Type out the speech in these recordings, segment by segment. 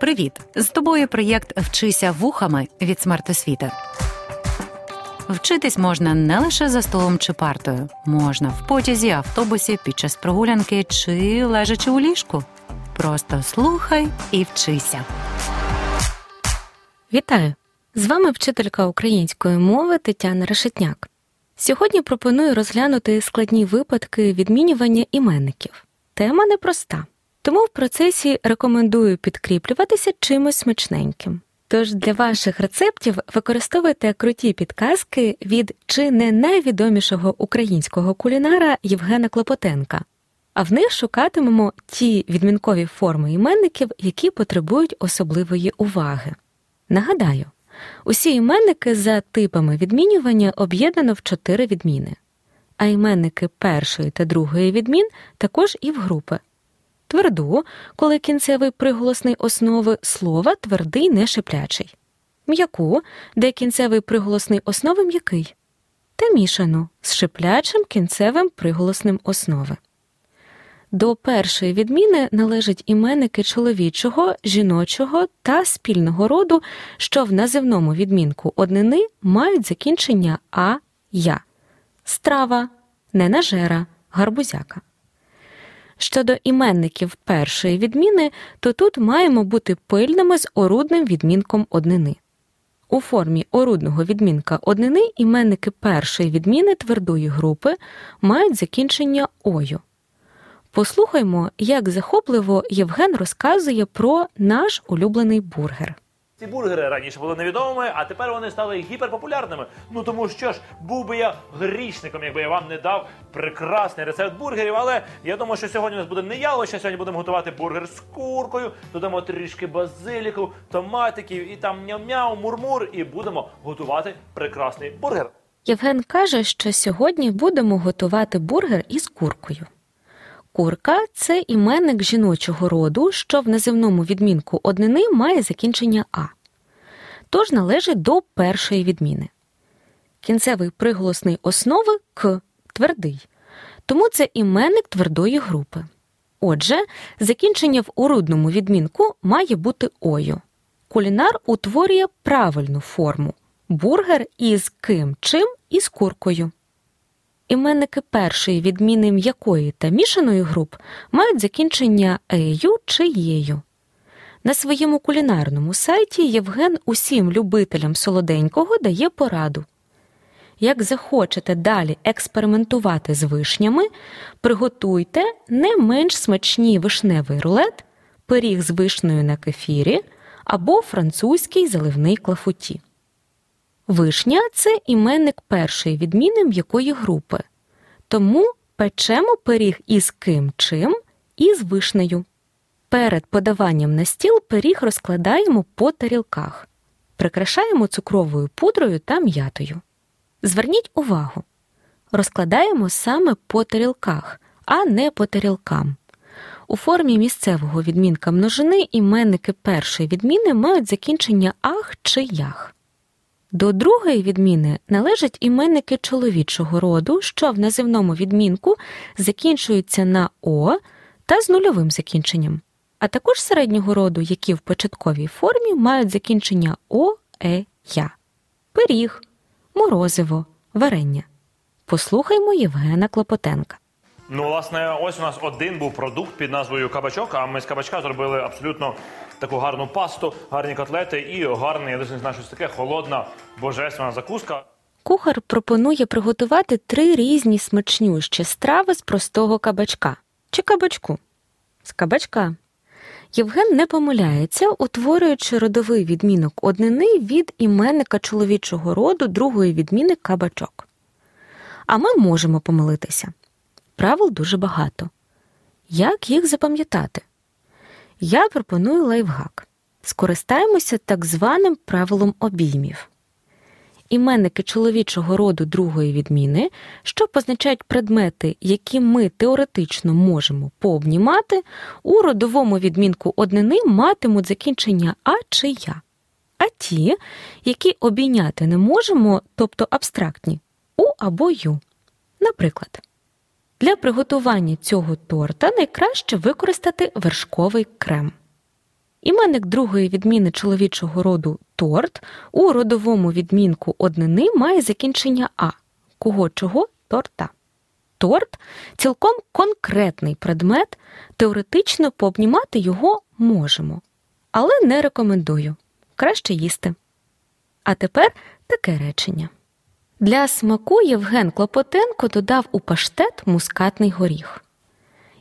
Привіт! З тобою проєкт Вчися вухами від смертосвіти. Вчитись можна не лише за столом чи партою, можна в потязі, автобусі, під час прогулянки чи лежачи у ліжку. Просто слухай і вчися. Вітаю! З вами вчителька української мови Тетяна Решетняк. Сьогодні пропоную розглянути складні випадки відмінювання іменників. Тема непроста, тому в процесі рекомендую підкріплюватися чимось смачненьким. Тож для ваших рецептів використовуйте круті підказки від чи не найвідомішого українського кулінара Євгена Клопотенка, а в них шукатимемо ті відмінкові форми іменників, які потребують особливої уваги. Нагадаю, усі іменники за типами відмінювання об'єднано в чотири відміни, а іменники першої та другої відмін також і в групи. Тверду, коли кінцевий приголосний основи слова твердий не шиплячий, м'яку, де кінцевий приголосний основи м'який, та мішану з шиплячим кінцевим приголосним основи. До першої відміни належать іменники чоловічого, жіночого та спільного роду, що в називному відмінку однини мають закінчення а я, страва, ненажера, гарбузяка. Щодо іменників першої відміни, то тут маємо бути пильними з орудним відмінком однини. У формі орудного відмінка однини іменники першої відміни твердої групи мають закінчення ою. Послухаймо, як захопливо Євген розказує про наш улюблений бургер. Ці бургери раніше були невідомими, а тепер вони стали гіперпопулярними. Ну тому що ж, був би я грішником, якби я вам не дав прекрасний рецепт бургерів. Але я думаю, що сьогодні у нас буде не яловище, Сьогодні будемо готувати бургер з куркою. Додамо трішки базиліку, томатиків і там ням-мяу, мурмур, і будемо готувати прекрасний бургер. Євген каже, що сьогодні будемо готувати бургер із куркою. Курка це іменник жіночого роду, що в називному відмінку однини має закінчення А, тож належить до першої відміни. Кінцевий приголосний основи К твердий, тому це іменник твердої групи. Отже, закінчення в урудному відмінку має бути ою. Кулінар утворює правильну форму бургер із ким чим і з куркою. Іменники першої відміни м'якої та мішаної груп мають закінчення ею чи єю. На своєму кулінарному сайті Євген усім любителям солоденького дає пораду. Як захочете далі експериментувати з вишнями, приготуйте не менш смачні вишневий рулет, пиріг з вишнею на кефірі або французький заливний клафуті. Вишня це іменник першої відміни м'якої групи. Тому печемо пиріг із ким чим і з вишнею. Перед подаванням на стіл пиріг розкладаємо по тарілках, прикрашаємо цукровою пудрою та м'ятою. Зверніть увагу, розкладаємо саме по тарілках, а не по тарілкам. У формі місцевого відмінка множини іменники першої відміни мають закінчення ах чи ях. До другої відміни належать іменники чоловічого роду, що в називному відмінку закінчуються на О та з нульовим закінченням, а також середнього роду, які в початковій формі мають закінчення О, Е, Я, пиріг, морозиво, варення. Послухаймо Євгена Клопотенка. Ну, власне, ось у нас один був продукт під назвою кабачок. А ми з кабачка зробили абсолютно таку гарну пасту, гарні котлети і гарний, я не знаю, щось таке холодна божественна закуска. Кухар пропонує приготувати три різні смачнющі страви з простого кабачка чи кабачку. З кабачка. Євген не помиляється, утворюючи родовий відмінок однини від іменника чоловічого роду другої відміни кабачок. А ми можемо помилитися. Правил дуже багато. Як їх запам'ятати? Я пропоную лайфхак. Скористаємося так званим правилом обіймів. Іменники чоловічого роду другої відміни, що позначають предмети, які ми теоретично можемо пообнімати, у родовому відмінку однини матимуть закінчення А чи Я. А ті, які обійняти не можемо, тобто абстрактні У або Ю. Наприклад. Для приготування цього торта найкраще використати вершковий крем. Іменник другої відміни чоловічого роду торт у родовому відмінку однини має закінчення А. Кого чого торта. Торт цілком конкретний предмет, теоретично пообнімати його можемо, але не рекомендую. Краще їсти. А тепер таке речення. Для смаку Євген Клопотенко додав у паштет мускатний горіх.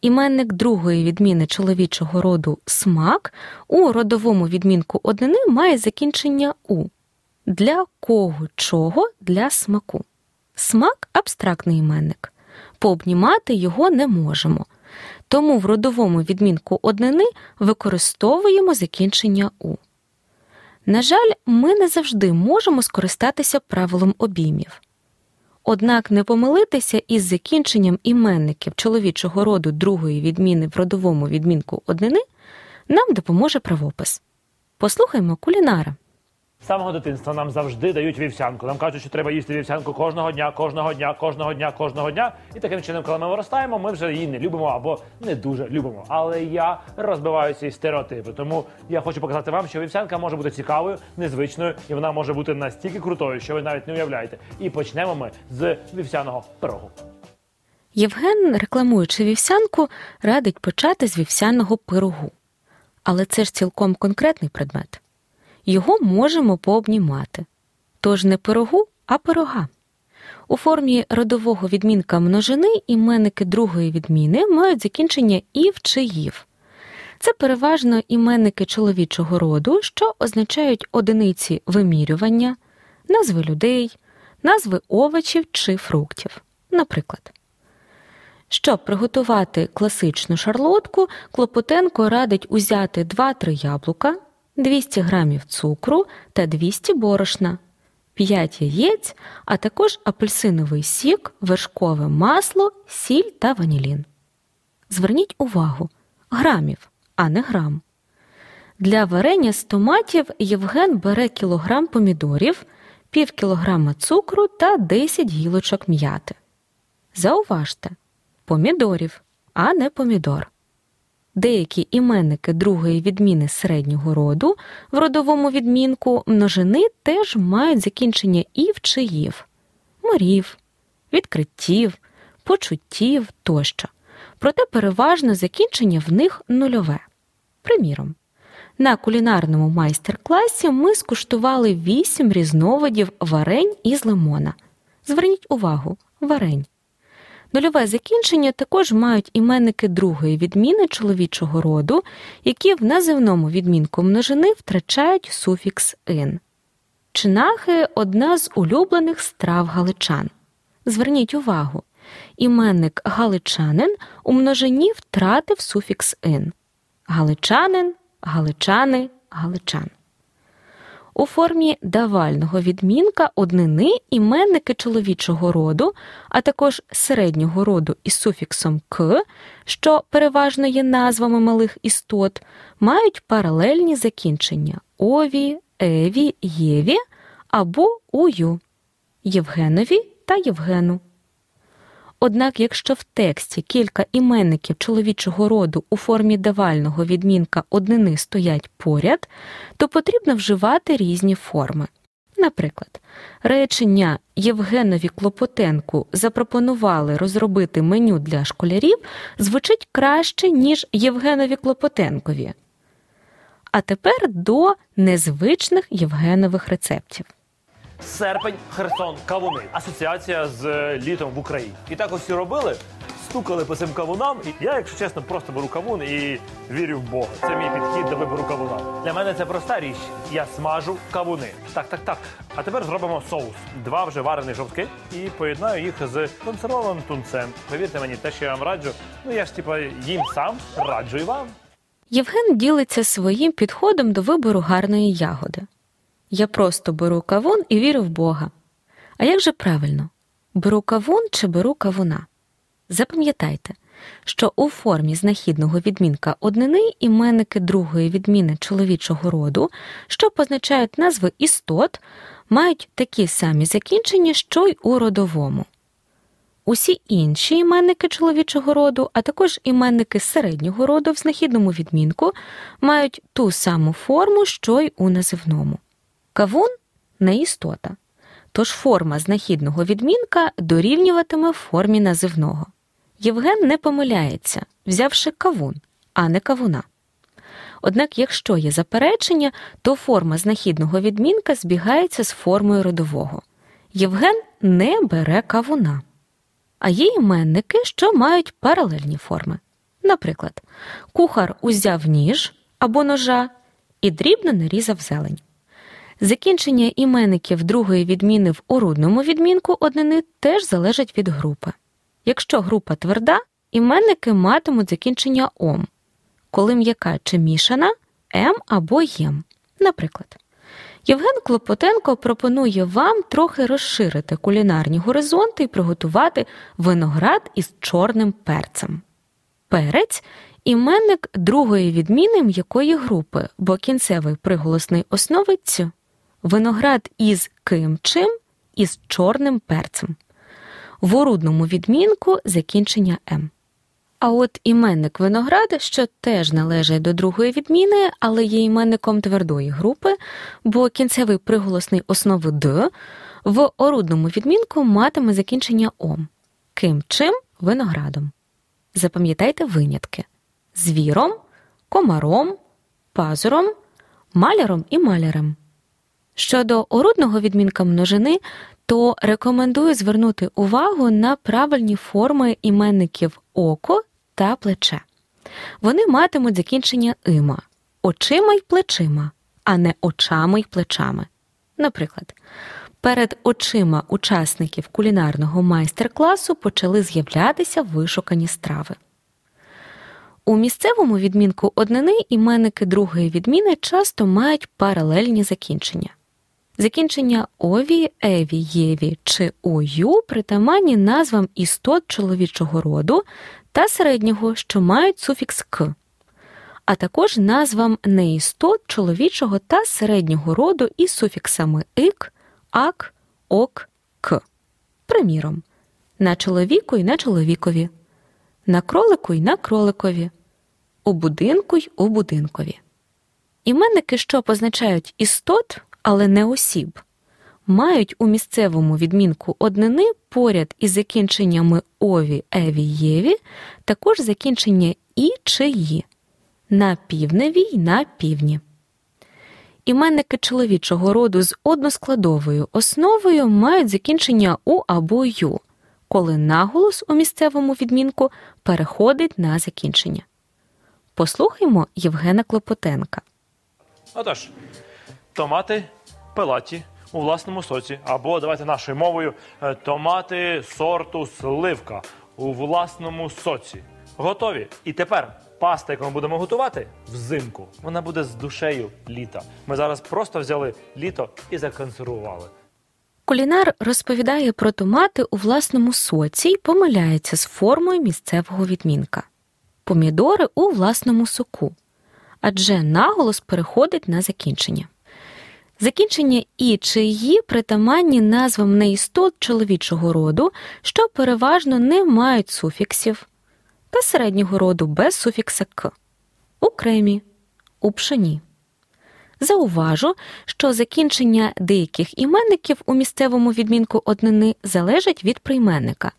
Іменник другої відміни чоловічого роду смак у родовому відмінку однини має закінчення у. Для кого чого для смаку. Смак абстрактний іменник. Пообнімати його не можемо. Тому в родовому відмінку однини використовуємо закінчення у. На жаль, ми не завжди можемо скористатися правилом обіймів. Однак не помилитися із закінченням іменників чоловічого роду другої відміни в родовому відмінку однини нам допоможе правопис. Послухаймо кулінара. З самого дитинства нам завжди дають вівсянку. Нам кажуть, що треба їсти вівсянку кожного дня, кожного дня, кожного дня, кожного дня. І таким чином, коли ми виростаємо, ми вже її не любимо або не дуже любимо. Але я розбиваю ці стереотипи. Тому я хочу показати вам, що вівсянка може бути цікавою, незвичною, і вона може бути настільки крутою, що ви навіть не уявляєте. І почнемо ми з вівсяного пирогу. Євген, рекламуючи вівсянку, радить почати з вівсяного пирогу. Але це ж цілком конкретний предмет. Його можемо пообнімати. Тож не пирогу, а пирога. У формі родового відмінка множини іменники другої відміни мають закінчення ів чи їв. Це переважно іменники чоловічого роду, що означають одиниці вимірювання, назви людей, назви овочів чи фруктів. Наприклад. Щоб приготувати класичну шарлотку, Клопотенко радить узяти 2-3 яблука, 200 г цукру та 200 борошна, 5 яєць, а також апельсиновий сік, вершкове масло, сіль та ванілін. Зверніть увагу грамів, а не грам. Для варення з томатів Євген бере кілограм помідорів, пів кілограма цукру та 10 гілочок м'яти. Зауважте помідорів, а не помідор. Деякі іменники другої відміни середнього роду в родовому відмінку множини теж мають закінчення ів чи їв, морів, відкриттів, почуттів тощо. Проте переважно закінчення в них нульове. Приміром, на кулінарному майстер-класі ми скуштували вісім різновидів варень із лимона. Зверніть увагу, варень. Нульове закінчення також мають іменники другої відміни чоловічого роду, які в називному відмінку множини втрачають суфікс ин. Чинахи одна з улюблених страв галичан. Зверніть увагу, іменник галичанин у множині втратив суфікс ин. Галичанин, галичани, галичан. У формі давального відмінка однини іменники чоловічого роду, а також середнього роду із суфіксом к, що переважно є назвами малих істот, мають паралельні закінчення ові, еві, єві або ую, Євгенові та Євгену. Однак, якщо в тексті кілька іменників чоловічого роду у формі давального відмінка однини стоять поряд, то потрібно вживати різні форми. Наприклад, речення Євгенові Клопотенку запропонували розробити меню для школярів звучить краще, ніж Євгенові Клопотенкові. А тепер до незвичних Євгенових рецептів. Серпень, Херсон, кавуни. Асоціація з е, літом в Україні. І так ось і робили, стукали по цим кавунам. І я, якщо чесно, просто беру кавун і вірю в Бога. Це мій підхід до вибору кавуна. Для мене це проста річ. Я смажу кавуни. Так, так, так. А тепер зробимо соус. Два вже варені жовтки і поєднаю їх з консервованим тунцем. Повірте мені, те, що я вам раджу, ну я ж типа їм сам раджу і вам. Євген ділиться своїм підходом до вибору гарної ягоди. Я просто беру кавун і вірю в Бога. А як же правильно? Беру кавун чи беру кавуна? Запам'ятайте, що у формі знахідного відмінка однини іменники другої відміни чоловічого роду, що позначають назви істот, мають такі самі закінчення, що й у родовому. Усі інші іменники чоловічого роду, а також іменники середнього роду в знахідному відмінку мають ту саму форму, що й у називному. Кавун не істота, тож форма знахідного відмінка дорівнюватиме формі називного. Євген не помиляється, взявши кавун, а не кавуна. Однак, якщо є заперечення, то форма знахідного відмінка збігається з формою родового. Євген не бере кавуна. А є іменники, що мають паралельні форми. Наприклад, кухар узяв ніж або ножа і дрібно нарізав зелень. Закінчення іменників другої відміни в орудному відмінку однини теж залежать від групи. Якщо група тверда, іменники матимуть закінчення ом, коли м'яка чи мішана м або єм. Наприклад, Євген Клопотенко пропонує вам трохи розширити кулінарні горизонти і приготувати виноград із чорним перцем. Перець іменник другої відміни м'якої групи, бо кінцевий приголосний основи цю виноград із ким чим із чорним перцем. В орудному відмінку закінчення М. А от іменник винограда, що теж належить до другої відміни, але є іменником твердої групи, бо кінцевий приголосний основи Д в орудному відмінку матиме закінчення ом. Ким чим виноградом. Запам'ятайте винятки: звіром, комаром, пазуром, маляром і малярем. Щодо орудного відмінка множини, то рекомендую звернути увагу на правильні форми іменників око та плече. Вони матимуть закінчення има очима й плечима, а не очами й плечами. Наприклад, перед очима учасників кулінарного майстер-класу почали з'являтися вишукані страви. У місцевому відмінку однини іменники другої відміни часто мають паралельні закінчення. Закінчення ові, еві, єві чи ою притаманні назвам істот чоловічого роду та середнього, що мають суфікс к, а також назвам неістот чоловічого та середнього роду із суфіксами ик, ак, ок, к. Приміром, на чоловіку й на чоловікові, на кролику й на кроликові, у будинку й у будинкові. Іменники, що позначають істот, але не осіб, мають у місцевому відмінку однини поряд із закінченнями ові, еві, єві, також закінчення і чи ї на півневі й на півні. Іменники чоловічого роду з односкладовою основою мають закінчення у або ю, коли наголос у місцевому відмінку переходить на закінчення. Послухаймо Євгена Клопотенка. Отож, томати пелаті у власному соці, або давайте нашою мовою е, томати сорту сливка у власному соці. Готові. І тепер паста, яку ми будемо готувати взимку, вона буде з душею літа. Ми зараз просто взяли літо і законсервували. Кулінар розповідає про томати у власному соці і помиляється з формою місцевого відмінка. Помідори у власному соку. Адже наголос переходить на закінчення. Закінчення і чи «ї» притаманні назвам неістот чоловічого роду, що переважно не мають суфіксів, та середнього роду без суфікса к, у кремі, у пшені. Зауважу, що закінчення деяких іменників у місцевому відмінку однини залежать від прийменника.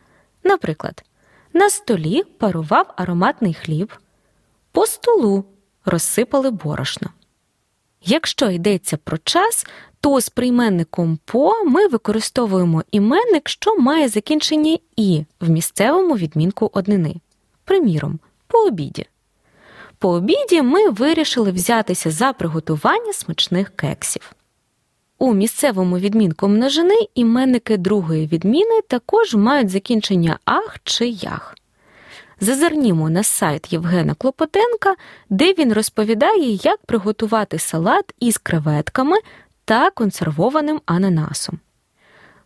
Наприклад, на столі парував ароматний хліб, по столу розсипали борошно. Якщо йдеться про час, то з прийменником по ми використовуємо іменник, що має закінчення і в місцевому відмінку однини. Приміром, по обіді. По обіді ми вирішили взятися за приготування смачних кексів. У місцевому відмінку множини іменники другої відміни також мають закінчення ах чи ях. Зазирнімо на сайт Євгена Клопотенка, де він розповідає, як приготувати салат із креветками та консервованим ананасом.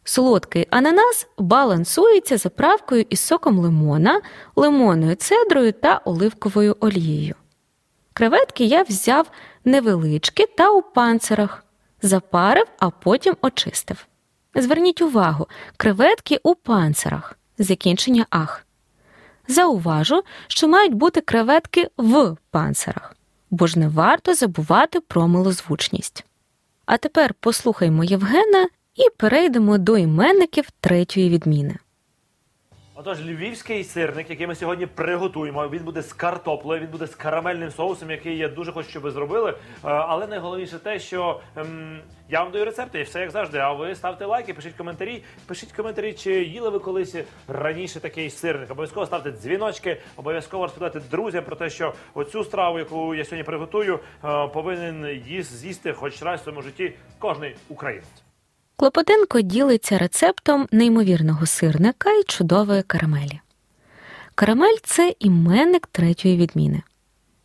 Солодкий ананас балансується заправкою із соком лимона, лимонною цедрою та оливковою олією. Креветки я взяв невеличкі та у панцирах, запарив, а потім очистив. Зверніть увагу, креветки у панцирах. закінчення ах. Зауважу, що мають бути креветки в панцирах, бо ж не варто забувати про милозвучність. А тепер послухаймо Євгена і перейдемо до іменників третьої відміни. Отож, львівський сирник, який ми сьогодні приготуємо, він буде з картоплею, він буде з карамельним соусом, який я дуже хочу, щоб ви зробили. Е, Але найголовніше те, що ем, я вам даю рецепти, і все як завжди. А ви ставте лайки, пишіть коментарі. Пишіть коментарі, чи їли ви колись раніше такий сирник. Обов'язково ставте дзвіночки, обов'язково розповідайте друзям про те, що оцю страву, яку я сьогодні приготую, е, повинен їс- з'їсти хоч раз в своєму житті кожний українець. Клопотенко ділиться рецептом неймовірного сирника і чудової карамелі. Карамель це іменник третьої відміни.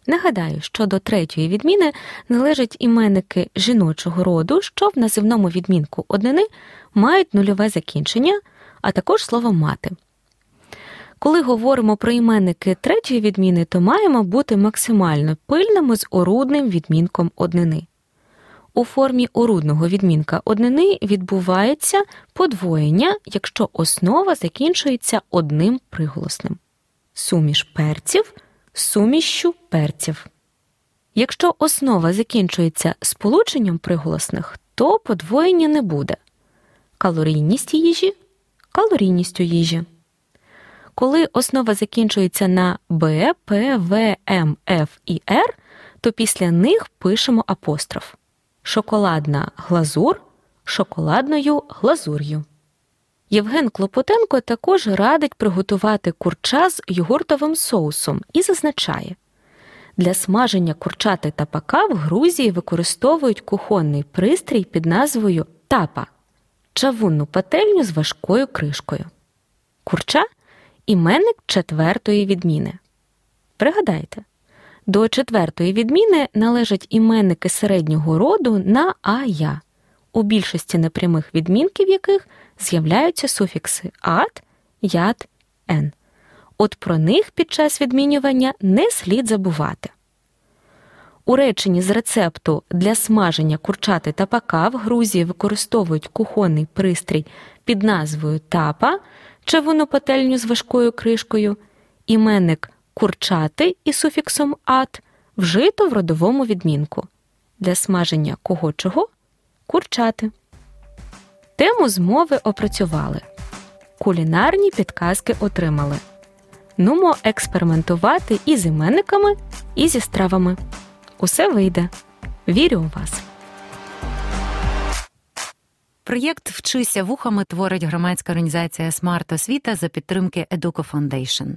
Нагадаю, що до третьої відміни належать іменники жіночого роду, що в називному відмінку однини мають нульове закінчення, а також слово мати. Коли говоримо про іменники третьої відміни, то маємо бути максимально пильними з орудним відмінком однини. У формі орудного відмінка однини відбувається подвоєння, якщо основа закінчується одним приголосним. Суміш перців сумішшю перців. Якщо основа закінчується сполученням приголосних, то подвоєння не буде. Калорійність їжі калорійністю їжі. Коли основа закінчується на Б, П, В, М, Ф і Р, то після них пишемо апостроф. Шоколадна глазур шоколадною глазур'ю. Євген Клопотенко також радить приготувати курча з йогуртовим соусом і зазначає, для смаження курчати тапака в Грузії використовують кухонний пристрій під назвою тапа чавунну пательню з важкою кришкою. Курча іменник четвертої відміни. Пригадайте, до четвертої відміни належать іменники середнього роду на ая, у більшості непрямих відмінків яких з'являються суфікси ат, ят, ен. От про них під час відмінювання не слід забувати. У реченні з рецепту для смаження курчати тапака в Грузії використовують кухонний пристрій під назвою тапа, чавуну пательню з важкою кришкою, іменник курчати із суфіксом ат вжито в родовому відмінку. Для смаження кого чого курчати. Тему змови опрацювали. Кулінарні підказки отримали. Нумо експериментувати і з іменниками, і зі стравами. Усе вийде. Вірю у вас. Проєкт Вчися вухами творить громадська організація Смарт Освіта за підтримки Educo Foundation.